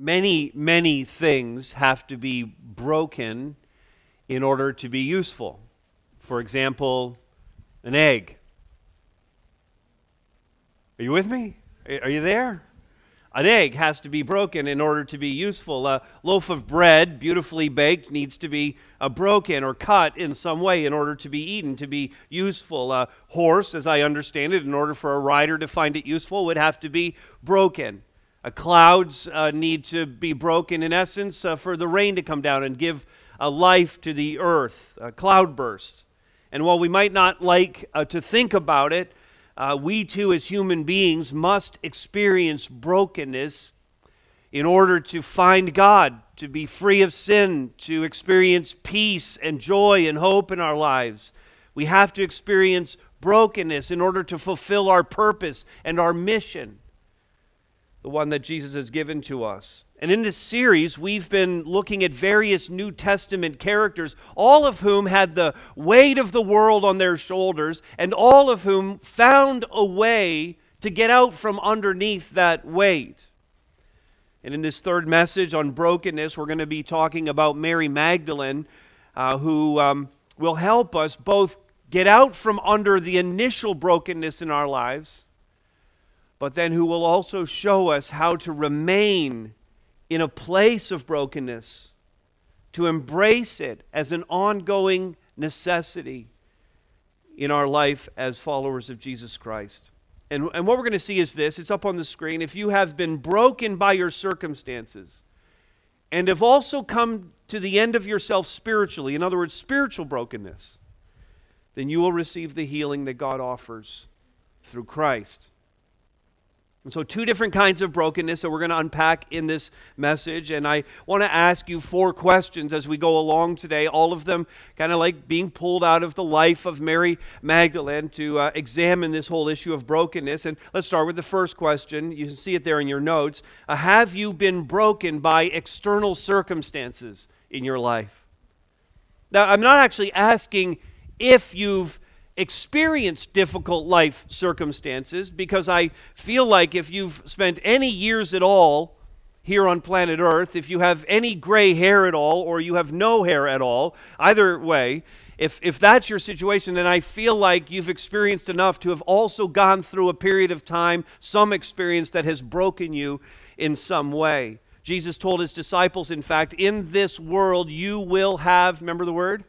many, many things have to be broken in order to be useful. For example, an egg. Are you with me? Are you there? An egg has to be broken in order to be useful. A loaf of bread, beautifully baked, needs to be uh, broken or cut in some way in order to be eaten, to be useful. A horse, as I understand it, in order for a rider to find it useful, would have to be broken. Uh, clouds uh, need to be broken, in essence, uh, for the rain to come down and give a life to the earth, a cloudburst. And while we might not like uh, to think about it, uh, we too, as human beings, must experience brokenness in order to find God, to be free of sin, to experience peace and joy and hope in our lives. We have to experience brokenness in order to fulfill our purpose and our mission, the one that Jesus has given to us. And in this series, we've been looking at various New Testament characters, all of whom had the weight of the world on their shoulders, and all of whom found a way to get out from underneath that weight. And in this third message on brokenness, we're going to be talking about Mary Magdalene, uh, who um, will help us both get out from under the initial brokenness in our lives, but then who will also show us how to remain in a place of brokenness, to embrace it as an ongoing necessity in our life as followers of Jesus Christ. And, and what we're going to see is this it's up on the screen. If you have been broken by your circumstances and have also come to the end of yourself spiritually, in other words, spiritual brokenness, then you will receive the healing that God offers through Christ. And so, two different kinds of brokenness that we're going to unpack in this message. And I want to ask you four questions as we go along today, all of them kind of like being pulled out of the life of Mary Magdalene to uh, examine this whole issue of brokenness. And let's start with the first question. You can see it there in your notes. Uh, have you been broken by external circumstances in your life? Now, I'm not actually asking if you've experienced difficult life circumstances because I feel like if you've spent any years at all here on planet Earth, if you have any gray hair at all or you have no hair at all, either way, if, if that's your situation, then I feel like you've experienced enough to have also gone through a period of time, some experience that has broken you in some way. Jesus told his disciples, in fact, in this world you will have, remember the word?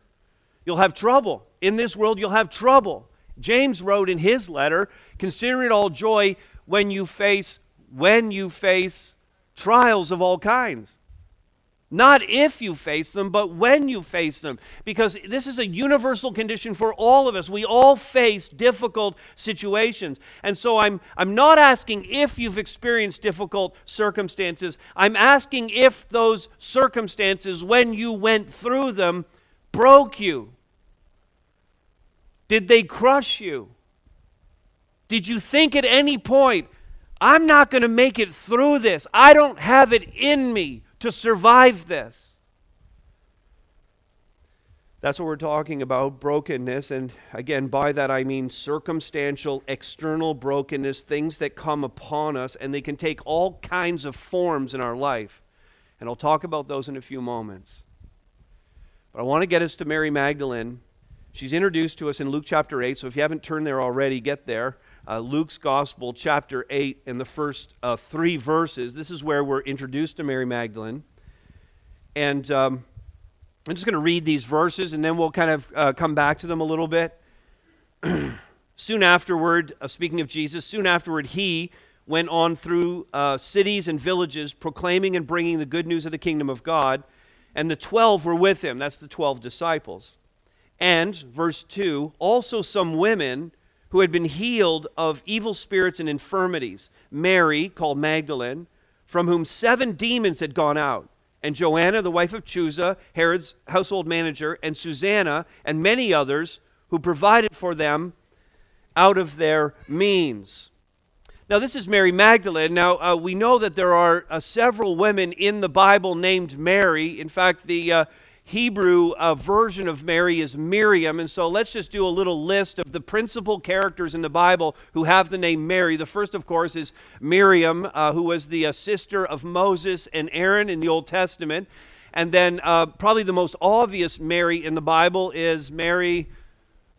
You'll have trouble. In this world, you'll have trouble. James wrote in his letter, consider it all joy when you face when you face trials of all kinds. Not if you face them, but when you face them. Because this is a universal condition for all of us. We all face difficult situations. And so I'm, I'm not asking if you've experienced difficult circumstances. I'm asking if those circumstances, when you went through them, broke you? Did they crush you? Did you think at any point, I'm not going to make it through this? I don't have it in me to survive this. That's what we're talking about brokenness. And again, by that I mean circumstantial, external brokenness, things that come upon us, and they can take all kinds of forms in our life. And I'll talk about those in a few moments. But I want to get us to Mary Magdalene. She's introduced to us in Luke chapter 8, so if you haven't turned there already, get there. Uh, Luke's Gospel, chapter 8, and the first uh, three verses. This is where we're introduced to Mary Magdalene. And um, I'm just going to read these verses, and then we'll kind of uh, come back to them a little bit. soon afterward, uh, speaking of Jesus, soon afterward, he went on through uh, cities and villages, proclaiming and bringing the good news of the kingdom of God and the twelve were with him. That's the twelve disciples. And, verse 2, also some women who had been healed of evil spirits and infirmities. Mary, called Magdalene, from whom seven demons had gone out, and Joanna, the wife of Chuza, Herod's household manager, and Susanna, and many others who provided for them out of their means. Now, this is Mary Magdalene. Now, uh, we know that there are uh, several women in the Bible named Mary. In fact, the uh, Hebrew uh, version of Mary is Miriam. And so let's just do a little list of the principal characters in the Bible who have the name Mary. The first, of course, is Miriam, uh, who was the uh, sister of Moses and Aaron in the Old Testament. And then, uh, probably the most obvious Mary in the Bible is Mary,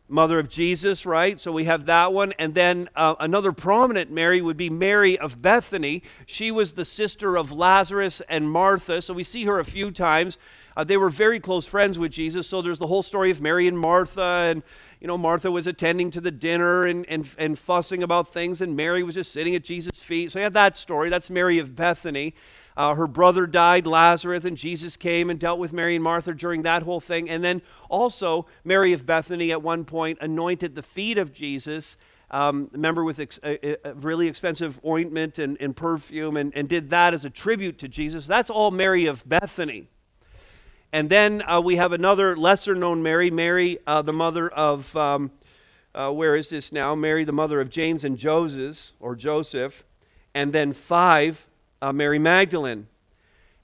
mother of Jesus, right? So we have that one. And then uh, another prominent Mary would be Mary of Bethany. She was the sister of Lazarus and Martha. So we see her a few times. Uh, they were very close friends with Jesus. So there's the whole story of Mary and Martha. And, you know, Martha was attending to the dinner and, and, and fussing about things, and Mary was just sitting at Jesus' feet. So you have that story. That's Mary of Bethany. Uh, her brother died, Lazarus, and Jesus came and dealt with Mary and Martha during that whole thing. And then also, Mary of Bethany at one point anointed the feet of Jesus. Um, remember, with ex- a, a really expensive ointment and, and perfume, and, and did that as a tribute to Jesus. That's all Mary of Bethany. And then uh, we have another lesser known Mary, Mary, uh, the mother of, um, uh, where is this now? Mary, the mother of James and Joseph, or Joseph. And then five, uh, Mary Magdalene.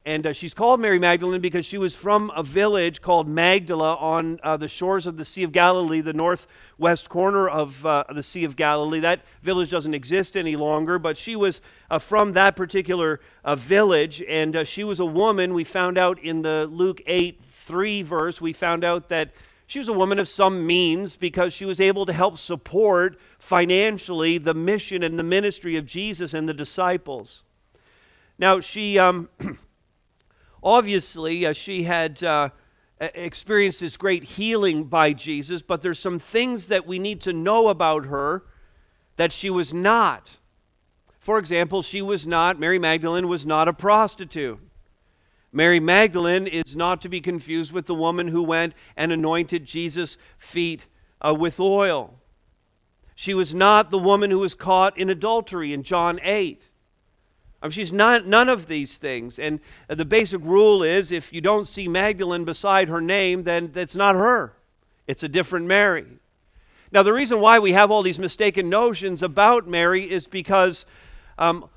And uh, she's called Mary Magdalene because she was from a village called Magdala on uh, the shores of the Sea of Galilee, the northwest corner of uh, the Sea of Galilee. That village doesn't exist any longer, but she was uh, from that particular uh, village, and uh, she was a woman. We found out in the Luke 8 3 verse, we found out that she was a woman of some means because she was able to help support financially the mission and the ministry of Jesus and the disciples. Now, she um, obviously uh, she had uh, experienced this great healing by Jesus, but there's some things that we need to know about her that she was not. For example, she was not, Mary Magdalene was not a prostitute. Mary Magdalene is not to be confused with the woman who went and anointed Jesus' feet uh, with oil. She was not the woman who was caught in adultery in John 8. She's not none of these things. And the basic rule is if you don't see Magdalene beside her name, then that's not her. It's a different Mary. Now, the reason why we have all these mistaken notions about Mary is because um,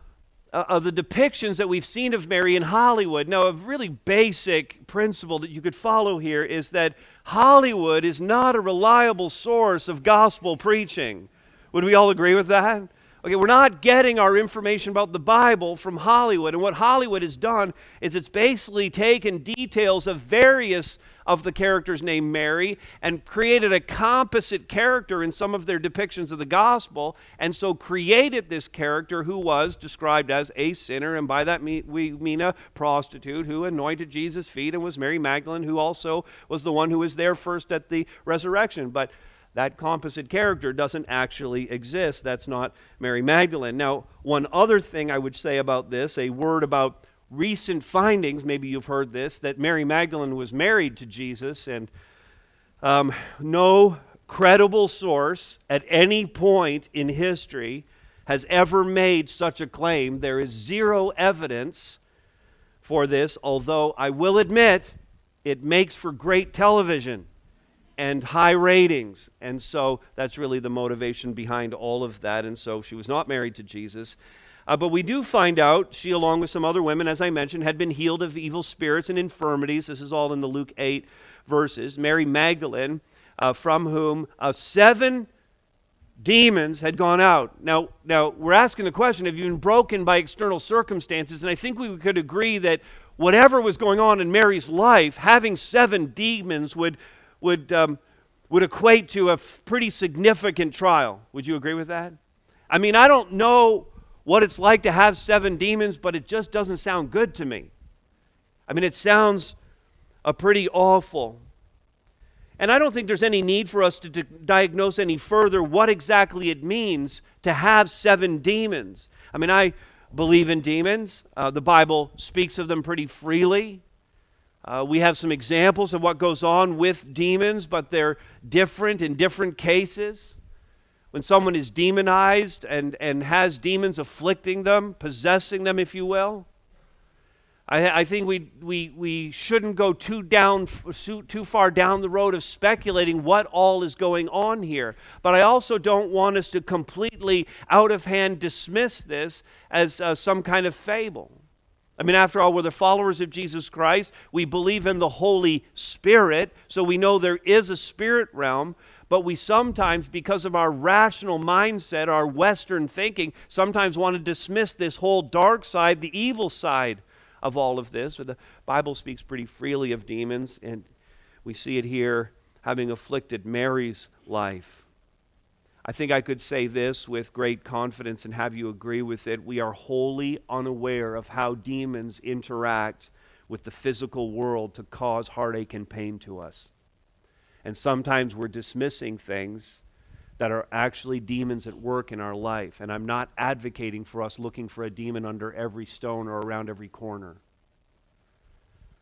of the depictions that we've seen of Mary in Hollywood. Now, a really basic principle that you could follow here is that Hollywood is not a reliable source of gospel preaching. Would we all agree with that? Okay, we're not getting our information about the Bible from Hollywood. And what Hollywood has done is it's basically taken details of various of the characters named Mary and created a composite character in some of their depictions of the gospel, and so created this character who was described as a sinner, and by that we mean a prostitute who anointed Jesus' feet and was Mary Magdalene, who also was the one who was there first at the resurrection. But that composite character doesn't actually exist. That's not Mary Magdalene. Now, one other thing I would say about this, a word about recent findings, maybe you've heard this, that Mary Magdalene was married to Jesus, and um, no credible source at any point in history has ever made such a claim. There is zero evidence for this, although I will admit it makes for great television and high ratings. And so that's really the motivation behind all of that. And so she was not married to Jesus. Uh, but we do find out she, along with some other women, as I mentioned, had been healed of evil spirits and infirmities. This is all in the Luke 8 verses. Mary Magdalene, uh, from whom uh, seven demons had gone out. Now, now we're asking the question: Have you been broken by external circumstances? And I think we could agree that whatever was going on in Mary's life, having seven demons would would, um, would equate to a f- pretty significant trial. Would you agree with that? I mean, I don't know what it's like to have seven demons, but it just doesn't sound good to me. I mean, it sounds a pretty awful. And I don't think there's any need for us to diagnose any further what exactly it means to have seven demons. I mean, I believe in demons. Uh, the Bible speaks of them pretty freely. Uh, we have some examples of what goes on with demons, but they're different in different cases. When someone is demonized and, and has demons afflicting them, possessing them, if you will, I, I think we, we, we shouldn't go too, down, too far down the road of speculating what all is going on here. But I also don't want us to completely out of hand dismiss this as uh, some kind of fable. I mean, after all, we're the followers of Jesus Christ. We believe in the Holy Spirit, so we know there is a spirit realm. But we sometimes, because of our rational mindset, our Western thinking, sometimes want to dismiss this whole dark side, the evil side of all of this. The Bible speaks pretty freely of demons, and we see it here having afflicted Mary's life. I think I could say this with great confidence and have you agree with it. We are wholly unaware of how demons interact with the physical world to cause heartache and pain to us. And sometimes we're dismissing things that are actually demons at work in our life. And I'm not advocating for us looking for a demon under every stone or around every corner.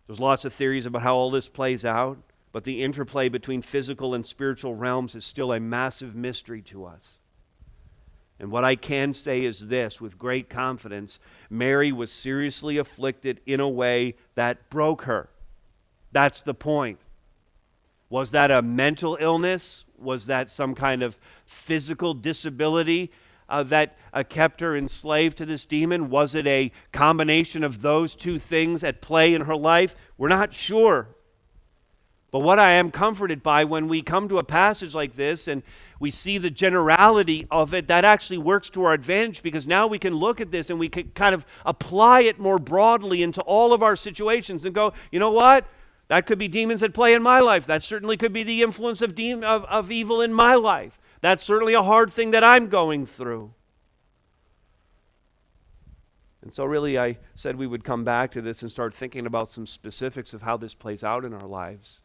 There's lots of theories about how all this plays out. But the interplay between physical and spiritual realms is still a massive mystery to us. And what I can say is this with great confidence Mary was seriously afflicted in a way that broke her. That's the point. Was that a mental illness? Was that some kind of physical disability uh, that uh, kept her enslaved to this demon? Was it a combination of those two things at play in her life? We're not sure. But what I am comforted by when we come to a passage like this and we see the generality of it, that actually works to our advantage because now we can look at this and we can kind of apply it more broadly into all of our situations and go, you know what? That could be demons at play in my life. That certainly could be the influence of, de- of, of evil in my life. That's certainly a hard thing that I'm going through. And so, really, I said we would come back to this and start thinking about some specifics of how this plays out in our lives.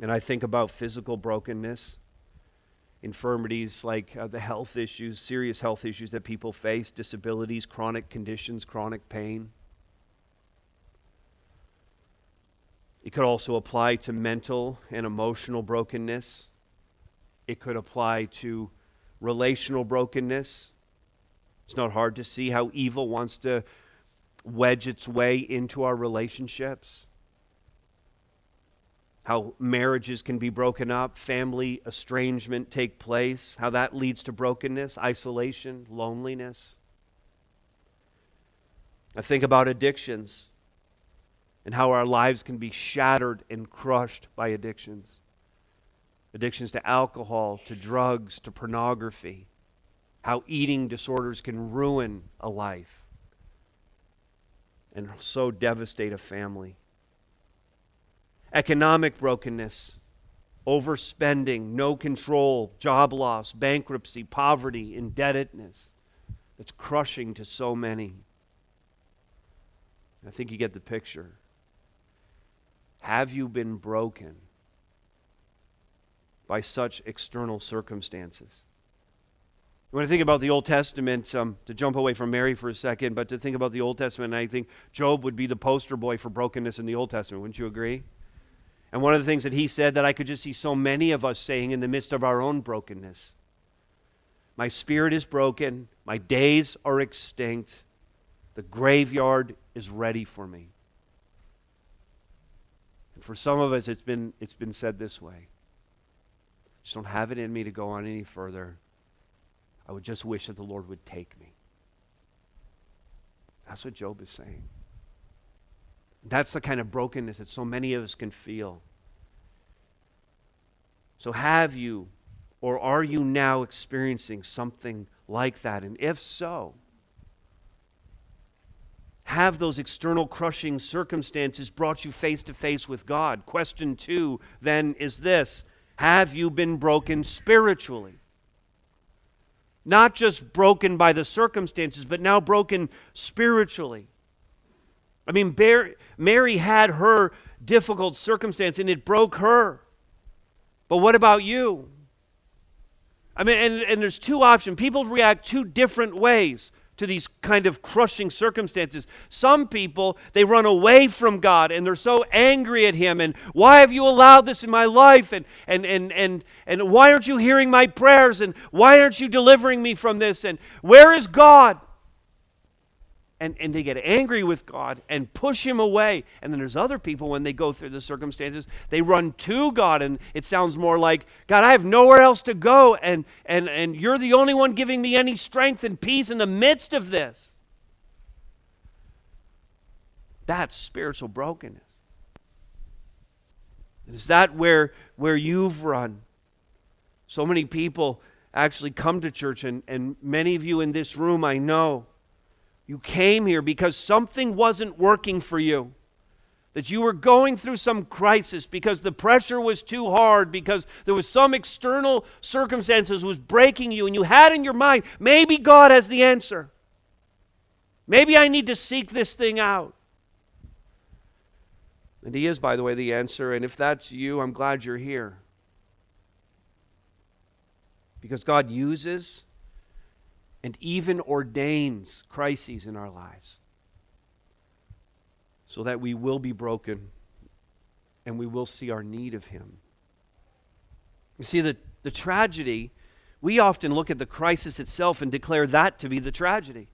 And I think about physical brokenness, infirmities like uh, the health issues, serious health issues that people face, disabilities, chronic conditions, chronic pain. It could also apply to mental and emotional brokenness. It could apply to relational brokenness. It's not hard to see how evil wants to wedge its way into our relationships how marriages can be broken up, family estrangement take place, how that leads to brokenness, isolation, loneliness. I think about addictions and how our lives can be shattered and crushed by addictions. Addictions to alcohol, to drugs, to pornography. How eating disorders can ruin a life and so devastate a family economic brokenness, overspending, no control, job loss, bankruptcy, poverty, indebtedness that's crushing to so many. I think you get the picture. Have you been broken by such external circumstances? When I think about the Old Testament, um, to jump away from Mary for a second, but to think about the Old Testament, I think Job would be the poster boy for brokenness in the Old Testament. Wouldn't you agree? And one of the things that he said that I could just see so many of us saying in the midst of our own brokenness My spirit is broken, my days are extinct, the graveyard is ready for me. And for some of us, it's been, it's been said this way I just don't have it in me to go on any further. I would just wish that the Lord would take me. That's what Job is saying. That's the kind of brokenness that so many of us can feel. So, have you or are you now experiencing something like that? And if so, have those external crushing circumstances brought you face to face with God? Question two then is this Have you been broken spiritually? Not just broken by the circumstances, but now broken spiritually. I mean, Mary had her difficult circumstance and it broke her. But what about you? I mean, and, and there's two options. People react two different ways to these kind of crushing circumstances. Some people, they run away from God and they're so angry at Him and why have you allowed this in my life? And, and, and, and, and why aren't you hearing my prayers? And why aren't you delivering me from this? And where is God? And, and they get angry with God and push him away. And then there's other people, when they go through the circumstances, they run to God, and it sounds more like, God, I have nowhere else to go, and, and, and you're the only one giving me any strength and peace in the midst of this. That's spiritual brokenness. Is that where, where you've run? So many people actually come to church, and, and many of you in this room, I know, you came here because something wasn't working for you. That you were going through some crisis because the pressure was too hard, because there was some external circumstances was breaking you, and you had in your mind, maybe God has the answer. Maybe I need to seek this thing out. And He is, by the way, the answer. And if that's you, I'm glad you're here. Because God uses and even ordains crises in our lives so that we will be broken and we will see our need of Him. You see, the, the tragedy, we often look at the crisis itself and declare that to be the tragedy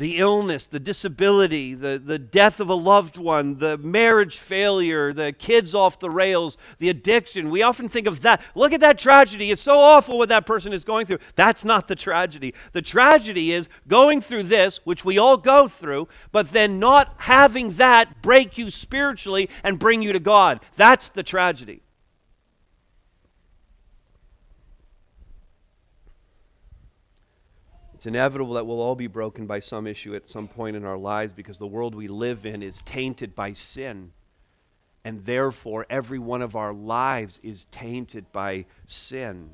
the illness, the disability, the, the death of a loved one, the marriage failure, the kids off the rails, the addiction. We often think of that. Look at that tragedy. It's so awful what that person is going through. That's not the tragedy. The tragedy is going through this, which we all go through, but then not having that break you spiritually and bring you to God. That's the tragedy. It's inevitable that we'll all be broken by some issue at some point in our lives because the world we live in is tainted by sin. And therefore, every one of our lives is tainted by sin.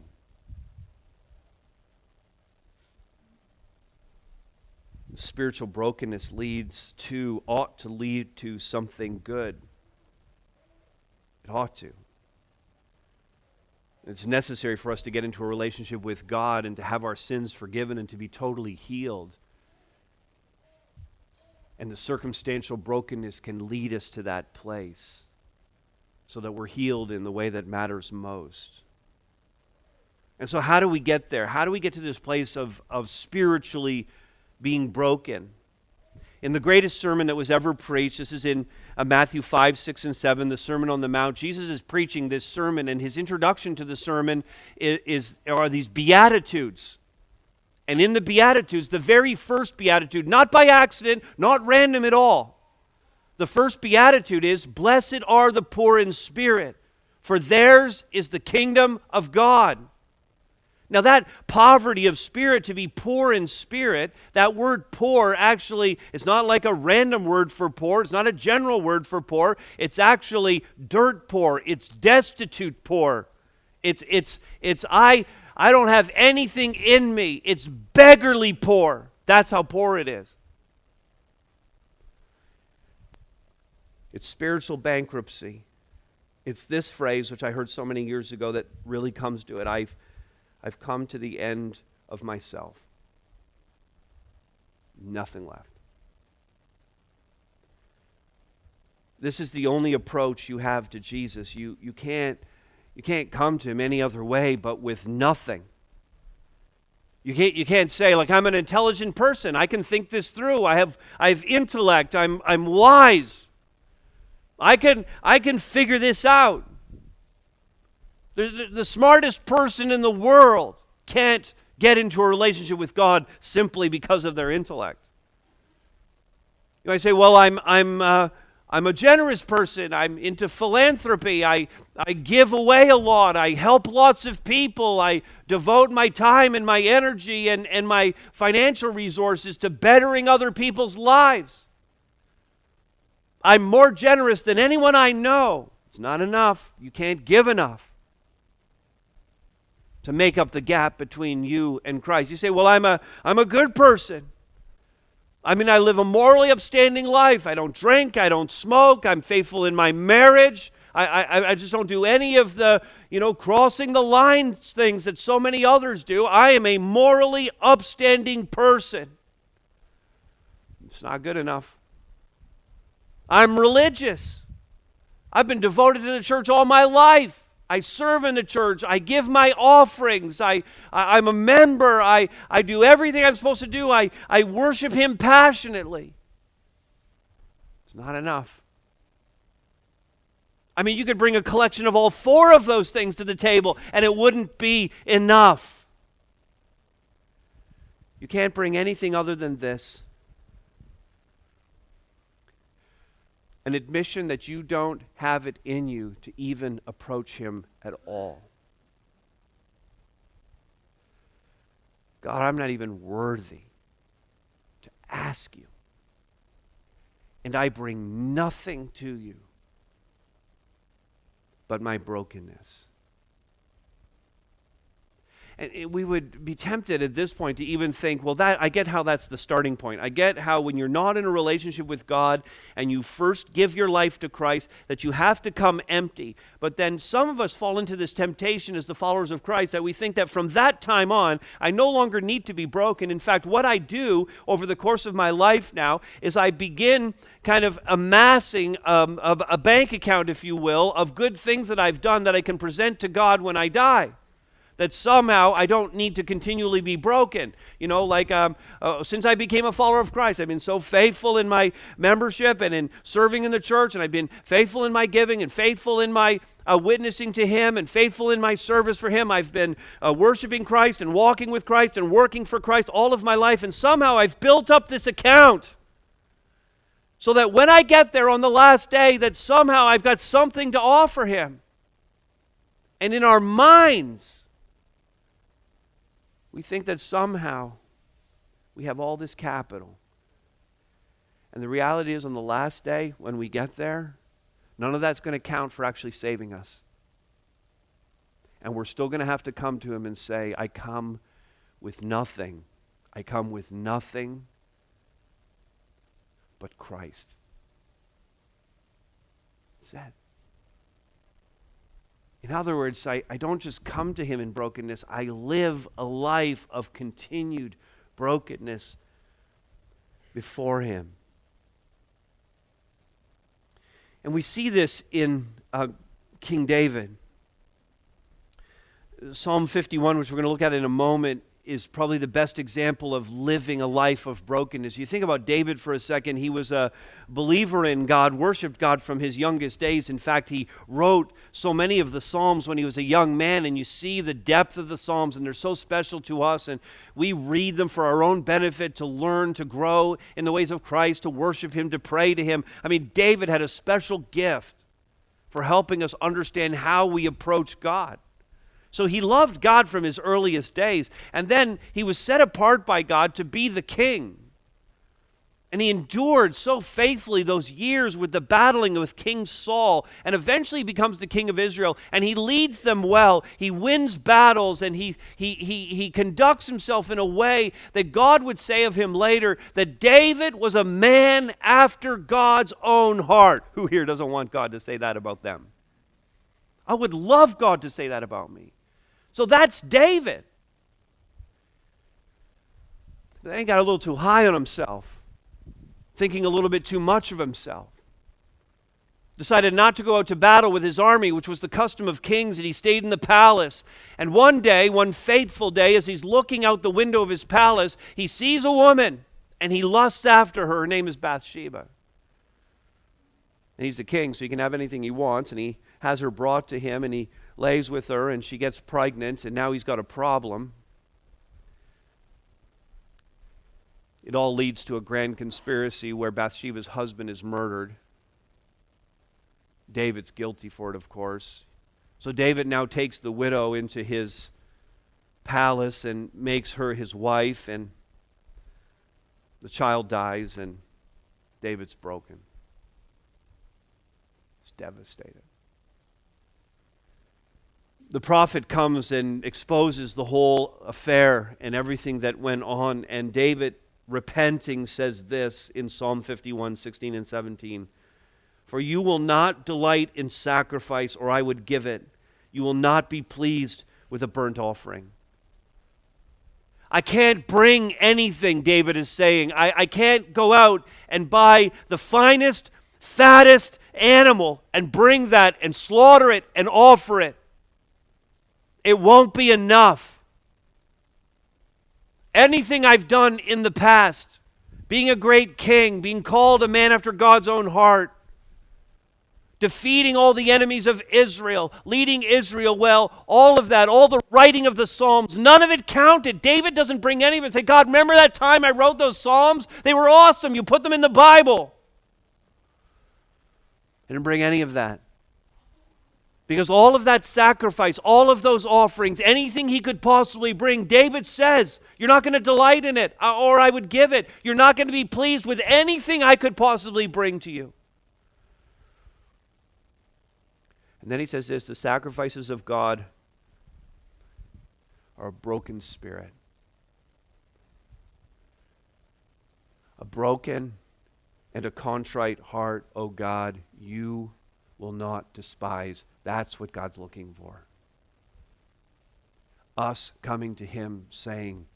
Spiritual brokenness leads to, ought to lead to something good. It ought to. It's necessary for us to get into a relationship with God and to have our sins forgiven and to be totally healed. And the circumstantial brokenness can lead us to that place so that we're healed in the way that matters most. And so, how do we get there? How do we get to this place of, of spiritually being broken? In the greatest sermon that was ever preached, this is in uh, Matthew 5, 6, and 7, the Sermon on the Mount. Jesus is preaching this sermon, and his introduction to the sermon is, is are these Beatitudes. And in the Beatitudes, the very first Beatitude, not by accident, not random at all, the first Beatitude is Blessed are the poor in spirit, for theirs is the kingdom of God. Now, that poverty of spirit, to be poor in spirit, that word poor actually is not like a random word for poor. It's not a general word for poor. It's actually dirt poor. It's destitute poor. It's, it's, it's I, I don't have anything in me. It's beggarly poor. That's how poor it is. It's spiritual bankruptcy. It's this phrase, which I heard so many years ago, that really comes to it. I've I've come to the end of myself. Nothing left. This is the only approach you have to Jesus. You, you, can't, you can't come to him any other way but with nothing. You can't, you can't say, like, I'm an intelligent person. I can think this through. I have, I have intellect. I'm, I'm wise. I can, I can figure this out. The, the, smartest person in the world can't get into a relationship with God simply because of their intellect. You might say, well, I'm, I'm, uh, I'm a generous person. I'm into philanthropy. I, I give away a lot. I help lots of people. I devote my time and my energy and, and my financial resources to bettering other people's lives. I'm more generous than anyone I know. It's not enough. You can't give enough to make up the gap between you and Christ. You say, "Well, I'm a I'm a good person. I mean, I live a morally upstanding life. I don't drink, I don't smoke, I'm faithful in my marriage. I, I, I just don't do any of the, you know, crossing the lines things that so many others do. I am a morally upstanding person. It's not good enough. I'm religious. I've been devoted to the church all my life. I serve in the church. I give my offerings. I, I, am a member. I, I do everything I'm supposed to do. I, I worship Him passionately. It's not enough. I mean, you could bring a collection of all four of those things to the table, and it wouldn't be enough. You can't bring anything other than this. An admission that you don't have it in you to even approach Him at all. God, I'm not even worthy to ask you. And I bring nothing to you but my brokenness. And we would be tempted at this point to even think, well, that I get how that's the starting point. I get how when you're not in a relationship with God and you first give your life to Christ, that you have to come empty. But then some of us fall into this temptation as the followers of Christ that we think that from that time on, I no longer need to be broken. In fact, what I do over the course of my life now is I begin kind of amassing um, a, a bank account, if you will, of good things that I've done that I can present to God when I die that somehow I don't need to continually be broken. You know, like um, uh, since I became a follower of Christ, I've been so faithful in my membership and in serving in the church, and I've been faithful in my giving and faithful in my uh, witnessing to Him and faithful in my service for Him. I've been uh, worshiping Christ and walking with Christ and working for Christ all of my life, and somehow I've built up this account so that when I get there on the last day, that somehow I've got something to offer Him. And in our minds, we think that somehow we have all this capital. And the reality is, on the last day, when we get there, none of that's going to count for actually saving us. And we're still going to have to come to Him and say, I come with nothing. I come with nothing but Christ. That's it. In other words, I, I don't just come to Him in brokenness, I live a life of continued brokenness before Him. And we see this in uh, King David. Psalm 51, which we're going to look at in a moment, is probably the best example of living a life of brokenness. You think about David for a second. He was a believer in God, worshiped God from his youngest days. In fact, he wrote so many of the Psalms when he was a young man, and you see the depth of the Psalms, and they're so special to us. And we read them for our own benefit to learn, to grow in the ways of Christ, to worship Him, to pray to Him. I mean, David had a special gift for helping us understand how we approach God. So he loved God from his earliest days. And then he was set apart by God to be the king. And he endured so faithfully those years with the battling with King Saul and eventually becomes the king of Israel. And he leads them well. He wins battles and he, he, he, he conducts himself in a way that God would say of him later that David was a man after God's own heart. Who here doesn't want God to say that about them? I would love God to say that about me. So that's David. Then he got a little too high on himself, thinking a little bit too much of himself. Decided not to go out to battle with his army, which was the custom of kings, and he stayed in the palace. And one day, one fateful day, as he's looking out the window of his palace, he sees a woman and he lusts after her. Her name is Bathsheba. And he's the king, so he can have anything he wants, and he has her brought to him, and he lays with her and she gets pregnant, and now he's got a problem. It all leads to a grand conspiracy where Bathsheba's husband is murdered. David's guilty for it, of course. So David now takes the widow into his palace and makes her his wife, and the child dies, and David's broken. It's devastated the prophet comes and exposes the whole affair and everything that went on. And David, repenting, says this in Psalm 51 16 and 17 For you will not delight in sacrifice, or I would give it. You will not be pleased with a burnt offering. I can't bring anything, David is saying. I, I can't go out and buy the finest, fattest animal and bring that and slaughter it and offer it. It won't be enough. Anything I've done in the past, being a great king, being called a man after God's own heart, defeating all the enemies of Israel, leading Israel well, all of that, all the writing of the Psalms, none of it counted. David doesn't bring any of it. Say, God, remember that time I wrote those Psalms? They were awesome. You put them in the Bible. He didn't bring any of that. Because all of that sacrifice, all of those offerings, anything he could possibly bring, David says, You're not going to delight in it, uh, or I would give it. You're not going to be pleased with anything I could possibly bring to you. And then he says this the sacrifices of God are a broken spirit. A broken and a contrite heart, O oh God, you will not despise. That's what God's looking for. Us coming to Him saying,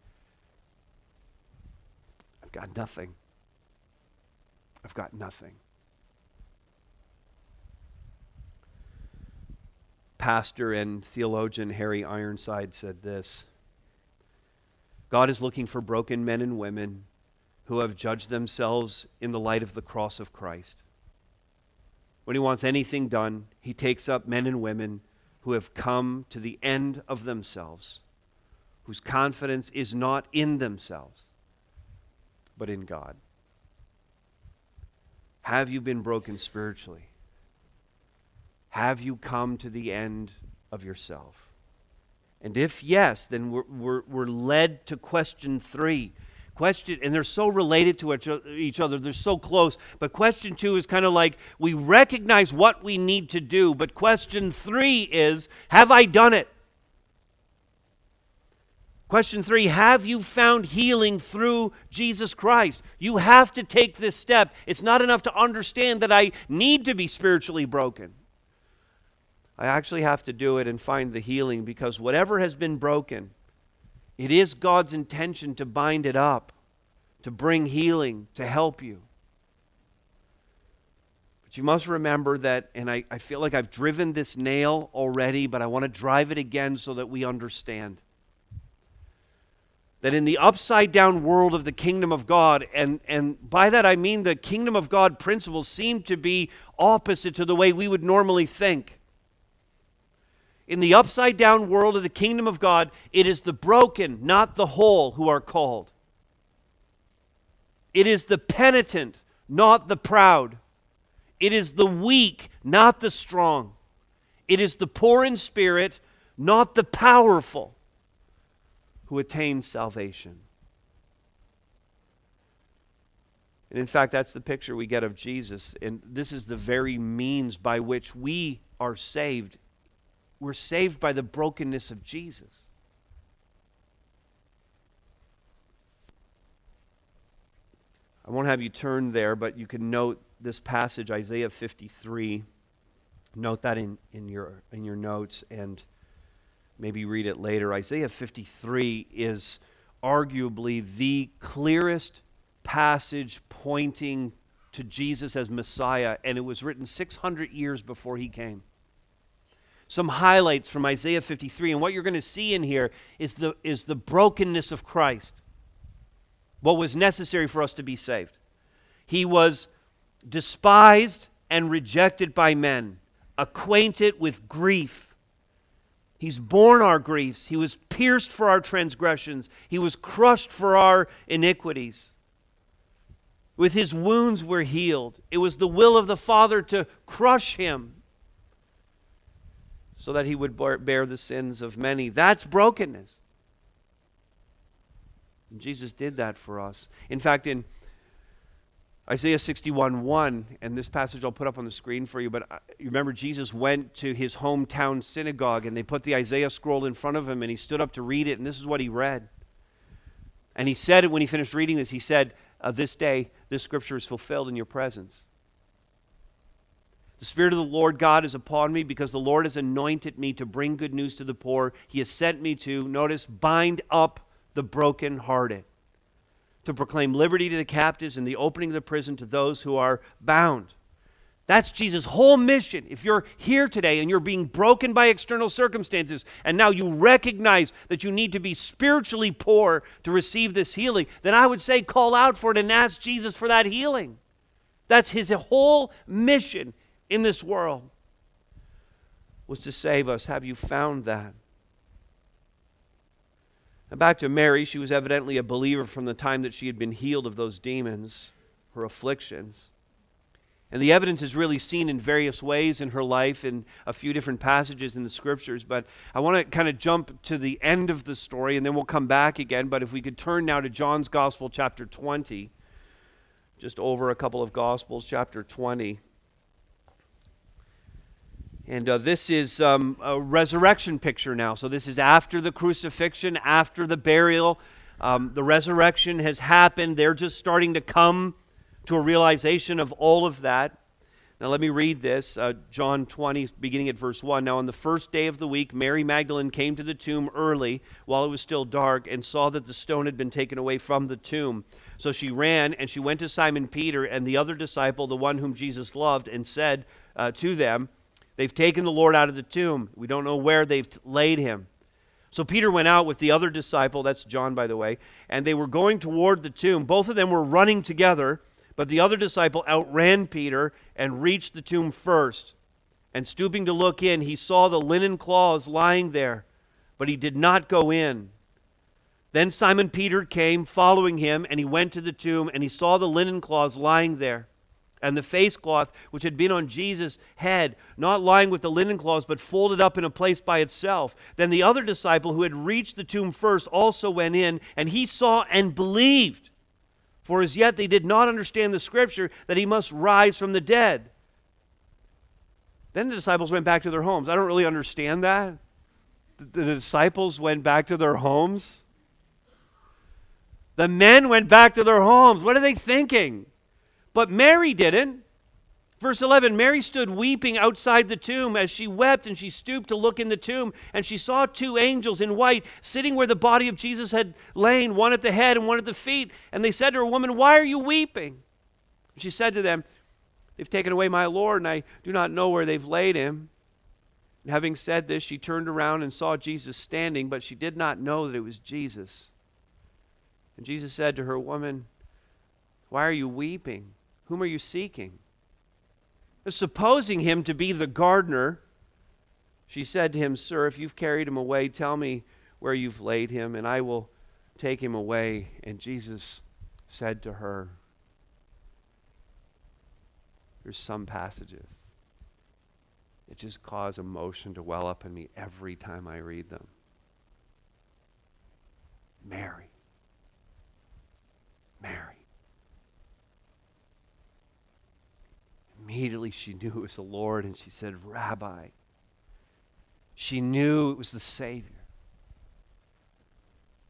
I've got nothing. I've got nothing. Pastor and theologian Harry Ironside said this God is looking for broken men and women who have judged themselves in the light of the cross of Christ when he wants anything done, he takes up men and women who have come to the end of themselves, whose confidence is not in themselves, but in God. Have you been broken spiritually? Have you come to the end of yourself? And if yes, then we're, we're, we're led to question three Question, and they're so related to each other, they're so close. But question two is kind of like we recognize what we need to do, but question three is have I done it? Question three Have you found healing through Jesus Christ? You have to take this step. It's not enough to understand that I need to be spiritually broken. I actually have to do it and find the healing because whatever has been broken, it is God's intention to bind it up, to bring healing, to help you. But you must remember that, and I, I feel like I've driven this nail already, but I want to drive it again so that we understand. That in the upside down world of the kingdom of God, and, and by that I mean the kingdom of God principles seem to be opposite to the way we would normally think in the upside down world of the kingdom of God, it is the broken, not the whole, who are called. It is the penitent, not the proud. It is the weak, not the strong. It is the poor in spirit, not the powerful, who attain salvation. And in fact, that's the picture we get of Jesus. And this is the very means by which we are saved we're saved by the brokenness of Jesus. I won't have you turn there, but you can note this passage, Isaiah 53. Note that in, in, your, in your notes and maybe read it later. Isaiah 53 is arguably the clearest passage pointing to Jesus as Messiah, and it was written 600 years before he came some highlights from Isaiah 53. And what you're going to see in here is the, is the brokenness of Christ, what was necessary for us to be saved. He was despised and rejected by men, acquainted with grief. He's borne our griefs. He was pierced for our transgressions. He was crushed for our iniquities. With his wounds we're healed. It was the will of the Father to crush him so that he would bear the sins of many. That's brokenness. And Jesus did that for us. In fact, in Isaiah 61 1, and this passage I'll put up on the screen for you, but uh, you remember Jesus went to his hometown synagogue and they put the Isaiah scroll in front of him and he stood up to read it, and this is what he read. And he said, it when he finished reading this, he said, uh, This day, this scripture is fulfilled in your presence. The Spirit of the Lord God is upon me because the Lord has anointed me to bring good news to the poor. He has sent me to, notice, bind up the brokenhearted, to proclaim liberty to the captives and the opening of the prison to those who are bound. That's Jesus' whole mission. If you're here today and you're being broken by external circumstances, and now you recognize that you need to be spiritually poor to receive this healing, then I would say call out for it and ask Jesus for that healing. That's his whole mission in this world was to save us. Have you found that? And back to Mary, she was evidently a believer from the time that she had been healed of those demons, her afflictions. And the evidence is really seen in various ways in her life in a few different passages in the scriptures. But I want to kind of jump to the end of the story and then we'll come back again. But if we could turn now to John's Gospel, chapter 20, just over a couple of Gospels, chapter 20. And uh, this is um, a resurrection picture now. So this is after the crucifixion, after the burial. Um, the resurrection has happened. They're just starting to come to a realization of all of that. Now, let me read this uh, John 20, beginning at verse 1. Now, on the first day of the week, Mary Magdalene came to the tomb early while it was still dark and saw that the stone had been taken away from the tomb. So she ran and she went to Simon Peter and the other disciple, the one whom Jesus loved, and said uh, to them, They've taken the Lord out of the tomb. We don't know where they've laid him. So Peter went out with the other disciple, that's John, by the way, and they were going toward the tomb. Both of them were running together. But the other disciple outran Peter and reached the tomb first. And stooping to look in, he saw the linen cloths lying there, but he did not go in. Then Simon Peter came, following him, and he went to the tomb, and he saw the linen cloths lying there, and the face cloth which had been on Jesus' head, not lying with the linen cloths, but folded up in a place by itself. Then the other disciple, who had reached the tomb first, also went in, and he saw and believed. For as yet they did not understand the scripture that he must rise from the dead. Then the disciples went back to their homes. I don't really understand that. The, the disciples went back to their homes. The men went back to their homes. What are they thinking? But Mary didn't. Verse 11 Mary stood weeping outside the tomb. As she wept and she stooped to look in the tomb, and she saw two angels in white sitting where the body of Jesus had lain, one at the head and one at the feet. And they said to her, Woman, why are you weeping? She said to them, They've taken away my Lord, and I do not know where they've laid him. And having said this, she turned around and saw Jesus standing, but she did not know that it was Jesus. And Jesus said to her, Woman, why are you weeping? Whom are you seeking? Supposing him to be the gardener, she said to him, Sir, if you've carried him away, tell me where you've laid him, and I will take him away. And Jesus said to her, There's some passages that just cause emotion to well up in me every time I read them. Mary. Mary. Immediately she knew it was the Lord and she said, Rabbi. She knew it was the Savior.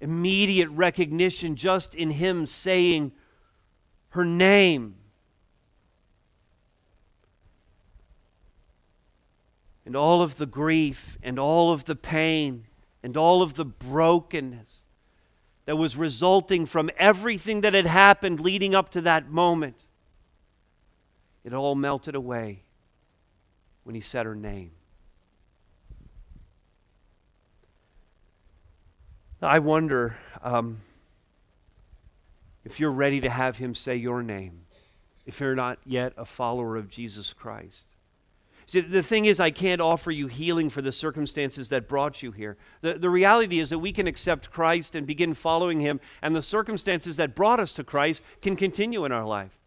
Immediate recognition just in him saying her name. And all of the grief and all of the pain and all of the brokenness that was resulting from everything that had happened leading up to that moment it all melted away when he said her name. I wonder um, if you're ready to have him say your name, if you're not yet a follower of Jesus Christ. See, the thing is, I can't offer you healing for the circumstances that brought you here. The, the reality is that we can accept Christ and begin following him, and the circumstances that brought us to Christ can continue in our life.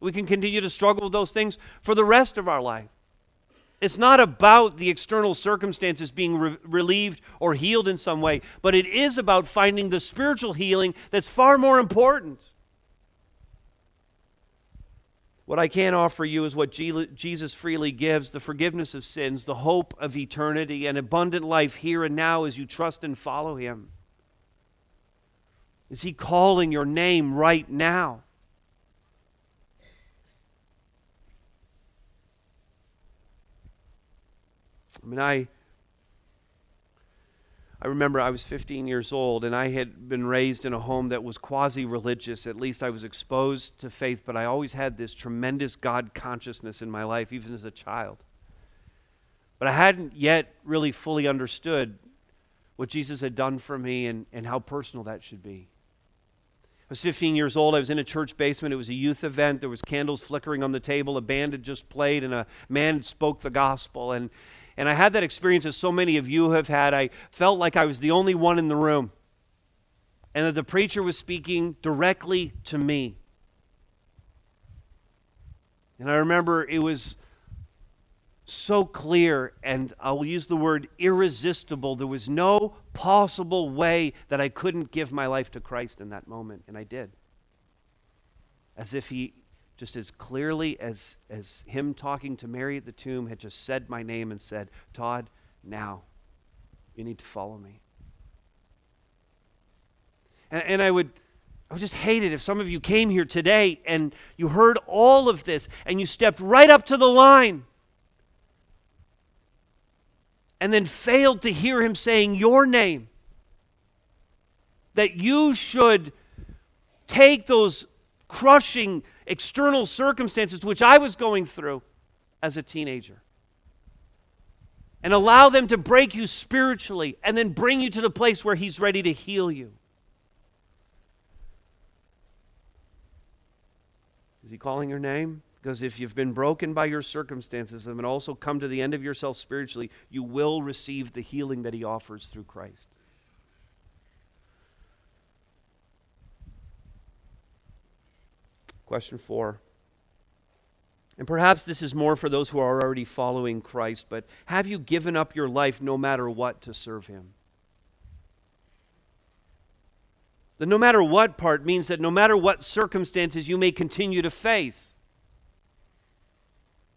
We can continue to struggle with those things for the rest of our life. It's not about the external circumstances being re- relieved or healed in some way, but it is about finding the spiritual healing that's far more important. What I can offer you is what Jesus freely gives the forgiveness of sins, the hope of eternity, and abundant life here and now as you trust and follow Him. Is He calling your name right now? I mean, I. I remember I was 15 years old and I had been raised in a home that was quasi religious. At least I was exposed to faith, but I always had this tremendous God consciousness in my life, even as a child. But I hadn't yet really fully understood what Jesus had done for me and, and how personal that should be. I was 15 years old. I was in a church basement. It was a youth event. There was candles flickering on the table. A band had just played, and a man spoke the gospel. And and I had that experience that so many of you have had. I felt like I was the only one in the room and that the preacher was speaking directly to me. And I remember it was so clear, and I'll use the word irresistible. There was no possible way that I couldn't give my life to Christ in that moment, and I did. As if He, just as clearly as, as Him talking to Mary at the tomb, had just said my name and said, Todd, now you need to follow me. And, and I would. I would just hate it if some of you came here today and you heard all of this and you stepped right up to the line and then failed to hear him saying your name. That you should take those crushing external circumstances, which I was going through as a teenager, and allow them to break you spiritually and then bring you to the place where He's ready to heal you. Is He calling your name? Because if you've been broken by your circumstances and also come to the end of yourself spiritually, you will receive the healing that He offers through Christ. Question four. And perhaps this is more for those who are already following Christ, but have you given up your life no matter what to serve Him? The no matter what part means that no matter what circumstances you may continue to face,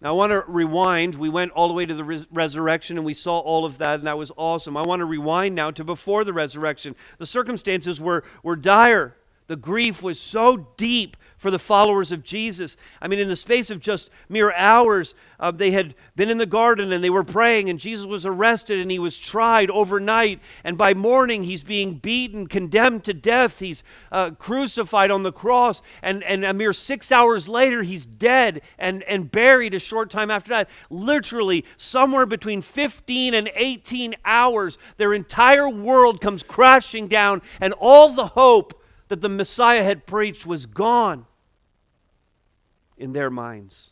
now, I want to rewind. We went all the way to the res- resurrection and we saw all of that, and that was awesome. I want to rewind now to before the resurrection. The circumstances were, were dire. The grief was so deep for the followers of Jesus. I mean, in the space of just mere hours, uh, they had been in the garden and they were praying, and Jesus was arrested and he was tried overnight. And by morning, he's being beaten, condemned to death. He's uh, crucified on the cross. And, and a mere six hours later, he's dead and, and buried a short time after that. Literally, somewhere between 15 and 18 hours, their entire world comes crashing down, and all the hope that the Messiah had preached was gone in their minds.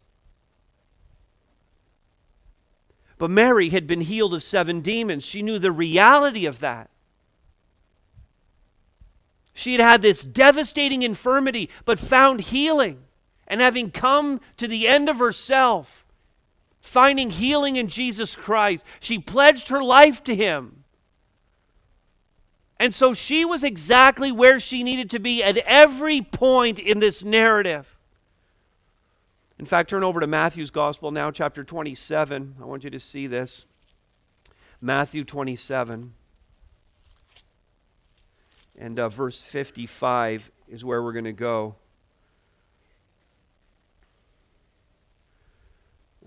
But Mary had been healed of seven demons. She knew the reality of that. She had had this devastating infirmity, but found healing. And having come to the end of herself, finding healing in Jesus Christ, she pledged her life to Him. And so she was exactly where she needed to be at every point in this narrative. In fact, turn over to Matthew's Gospel now, chapter 27. I want you to see this. Matthew 27. And uh, verse 55 is where we're going to go.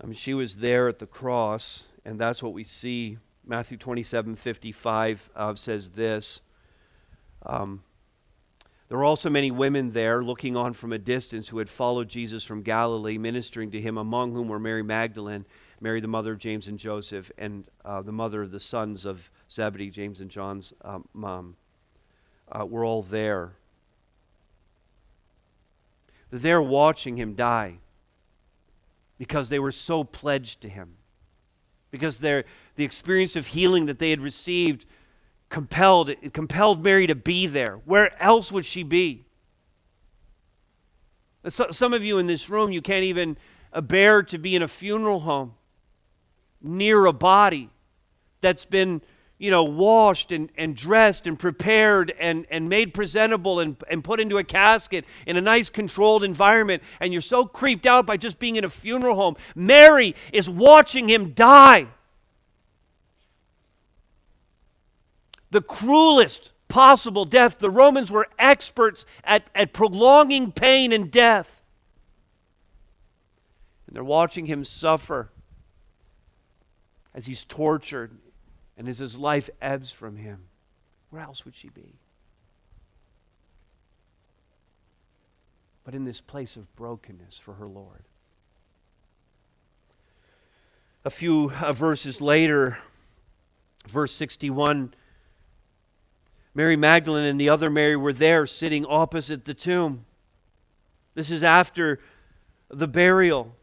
I mean, she was there at the cross, and that's what we see. Matthew 27 55 uh, says this um, there were also many women there looking on from a distance who had followed Jesus from Galilee, ministering to him, among whom were Mary Magdalene, Mary, the mother of James and Joseph, and uh, the mother of the sons of Zebedee, James and John's um, mom. Uh, were all there. They're watching him die because they were so pledged to him. Because the experience of healing that they had received compelled, compelled Mary to be there. Where else would she be? Some of you in this room, you can't even uh, bear to be in a funeral home near a body that's been, you know, washed and, and dressed and prepared and, and made presentable and, and put into a casket in a nice controlled environment. And you're so creeped out by just being in a funeral home. Mary is watching him die. The cruelest possible death. The Romans were experts at, at prolonging pain and death. And they're watching him suffer as he's tortured and as his life ebbs from him. Where else would she be? But in this place of brokenness for her Lord. A few uh, verses later, verse 61 Mary Magdalene and the other Mary were there sitting opposite the tomb. This is after the burial.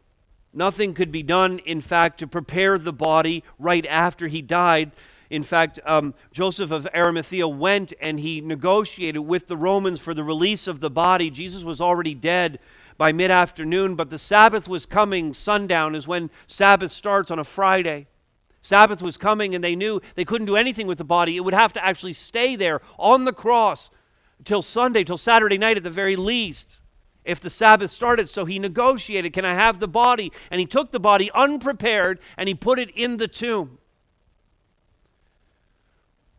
Nothing could be done, in fact, to prepare the body right after he died. In fact, um, Joseph of Arimathea went and he negotiated with the Romans for the release of the body. Jesus was already dead, by mid afternoon, but the Sabbath was coming. Sundown is when Sabbath starts on a Friday. Sabbath was coming, and they knew they couldn't do anything with the body. It would have to actually stay there on the cross till Sunday, till Saturday night at the very least, if the Sabbath started. So he negotiated, Can I have the body? And he took the body unprepared and he put it in the tomb.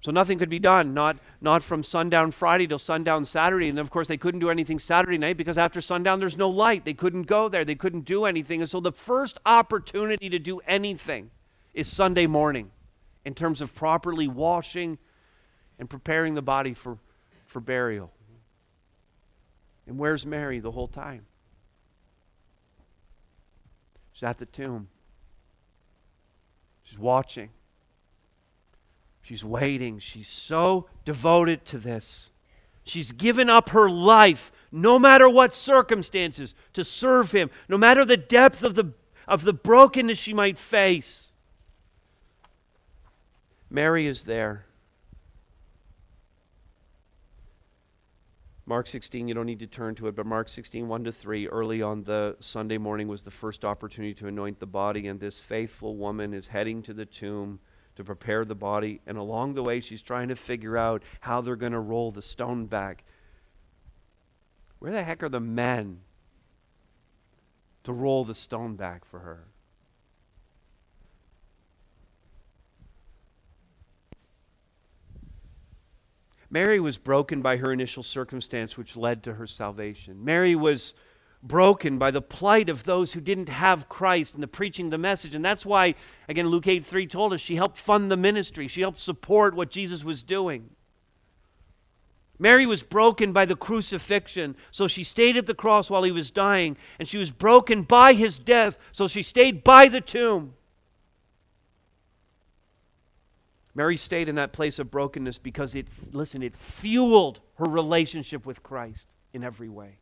So nothing could be done, not, not from sundown Friday till sundown Saturday. And of course, they couldn't do anything Saturday night because after sundown, there's no light. They couldn't go there, they couldn't do anything. And so the first opportunity to do anything is Sunday morning in terms of properly washing and preparing the body for, for burial. And where's Mary the whole time? She's at the tomb. She's watching. She's waiting. She's so devoted to this. She's given up her life, no matter what circumstances, to serve Him, no matter the depth of the, of the brokenness she might face. Mary is there. Mark 16, you don't need to turn to it, but Mark 16, 1 to 3, early on the Sunday morning was the first opportunity to anoint the body, and this faithful woman is heading to the tomb to prepare the body. And along the way, she's trying to figure out how they're going to roll the stone back. Where the heck are the men to roll the stone back for her? Mary was broken by her initial circumstance, which led to her salvation. Mary was broken by the plight of those who didn't have Christ and the preaching the message. And that's why, again, Luke 8 3 told us she helped fund the ministry, she helped support what Jesus was doing. Mary was broken by the crucifixion, so she stayed at the cross while he was dying, and she was broken by his death, so she stayed by the tomb. Mary stayed in that place of brokenness because it, listen, it fueled her relationship with Christ in every way.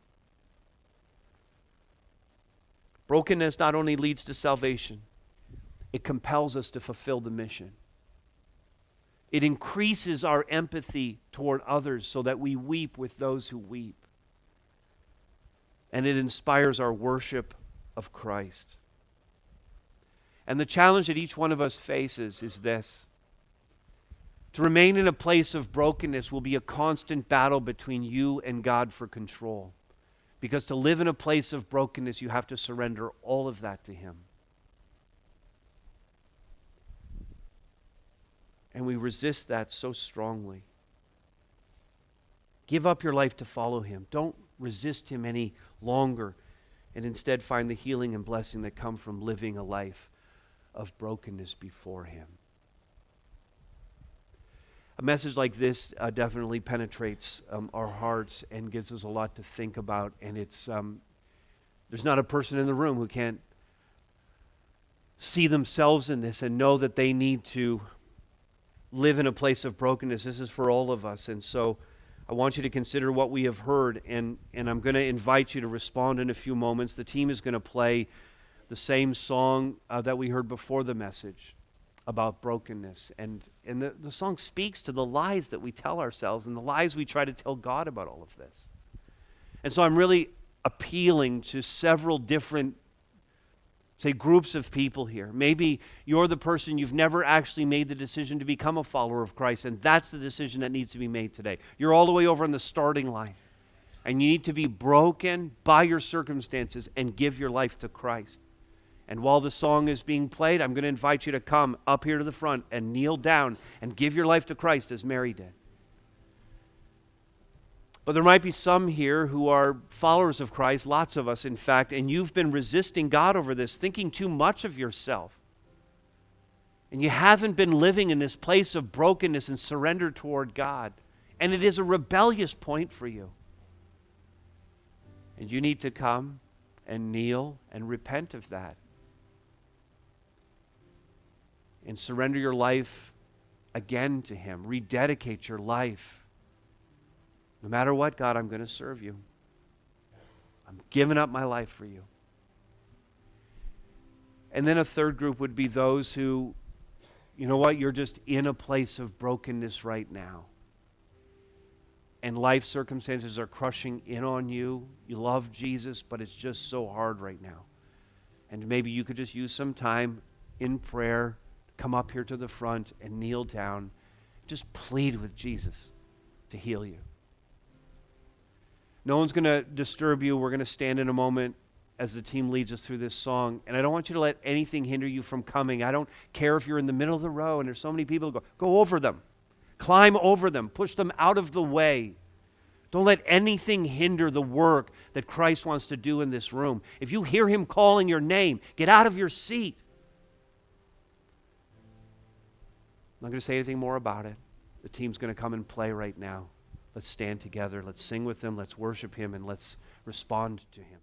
Brokenness not only leads to salvation, it compels us to fulfill the mission. It increases our empathy toward others so that we weep with those who weep. And it inspires our worship of Christ. And the challenge that each one of us faces is this to remain in a place of brokenness will be a constant battle between you and God for control. Because to live in a place of brokenness, you have to surrender all of that to Him. And we resist that so strongly. Give up your life to follow Him. Don't resist Him any longer, and instead find the healing and blessing that come from living a life of brokenness before Him a message like this uh, definitely penetrates um, our hearts and gives us a lot to think about. And it's um, there's not a person in the room who can't see themselves in this and know that they need to live in a place of brokenness. This is for all of us. And so I want you to consider what we have heard, and, and I'm going to invite you to respond in a few moments. The team is going to play the same song uh, that we heard before the message about brokenness. And, and the, the song speaks to the lies that we tell ourselves and the lies we try to tell God about all of this. And so I'm really appealing to several different, say, groups of people here. Maybe you're the person you've never actually made the decision to become a follower of Christ, and that's the decision that needs to be made today. You're all the way over on the starting line. And you need to be broken by your circumstances and give your life to Christ. And while the song is being played, I'm going to invite you to come up here to the front and kneel down and give your life to Christ as Mary did. But there might be some here who are followers of Christ, lots of us, in fact, and you've been resisting God over this, thinking too much of yourself. And you haven't been living in this place of brokenness and surrender toward God. And it is a rebellious point for you. And you need to come and kneel and repent of that and surrender your life again to Him. Rededicate your life. No matter what, God, I'm going to serve you. I'm giving up my life for you. And then a third group would be those who, you know what, you're just in a place of brokenness right now. and life circumstances are crushing in on you. You love Jesus, but it's just so hard right now. And maybe you could just use some time in prayer, come up here to the front and kneel down. Just plead with Jesus to heal you. No one's going to disturb you. We're going to stand in a moment as the team leads us through this song. And I don't want you to let anything hinder you from coming. I don't care if you're in the middle of the row and there's so many people go, go over them. Climb over them, push them out of the way. Don't let anything hinder the work that Christ wants to do in this room. If you hear him calling your name, get out of your seat. Not going to say anything more about it. The team's going to come and play right now. Let's stand together. Let's sing with them. Let's worship him and let's respond to him.